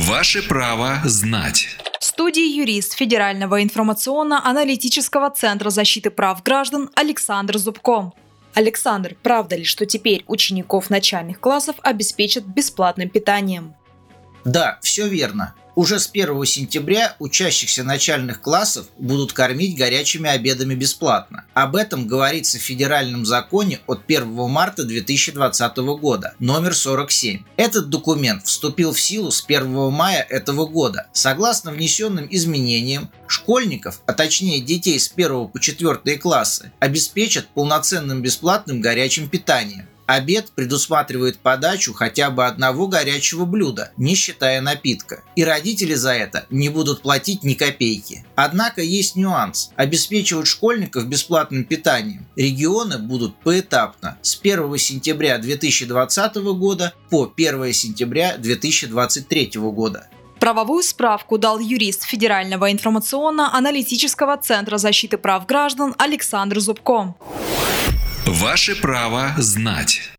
Ваше право знать. В студии юрист Федерального информационно-аналитического центра защиты прав граждан Александр Зубко. Александр, правда ли, что теперь учеников начальных классов обеспечат бесплатным питанием? Да, все верно. Уже с 1 сентября учащихся начальных классов будут кормить горячими обедами бесплатно. Об этом говорится в федеральном законе от 1 марта 2020 года, номер 47. Этот документ вступил в силу с 1 мая этого года. Согласно внесенным изменениям, школьников, а точнее детей с 1 по 4 классы, обеспечат полноценным бесплатным горячим питанием. Обед предусматривает подачу хотя бы одного горячего блюда, не считая напитка. И родители за это не будут платить ни копейки. Однако есть нюанс. Обеспечивать школьников бесплатным питанием регионы будут поэтапно с 1 сентября 2020 года по 1 сентября 2023 года. Правовую справку дал юрист Федерального информационно-аналитического центра защиты прав граждан Александр Зубко. Ваше право знать.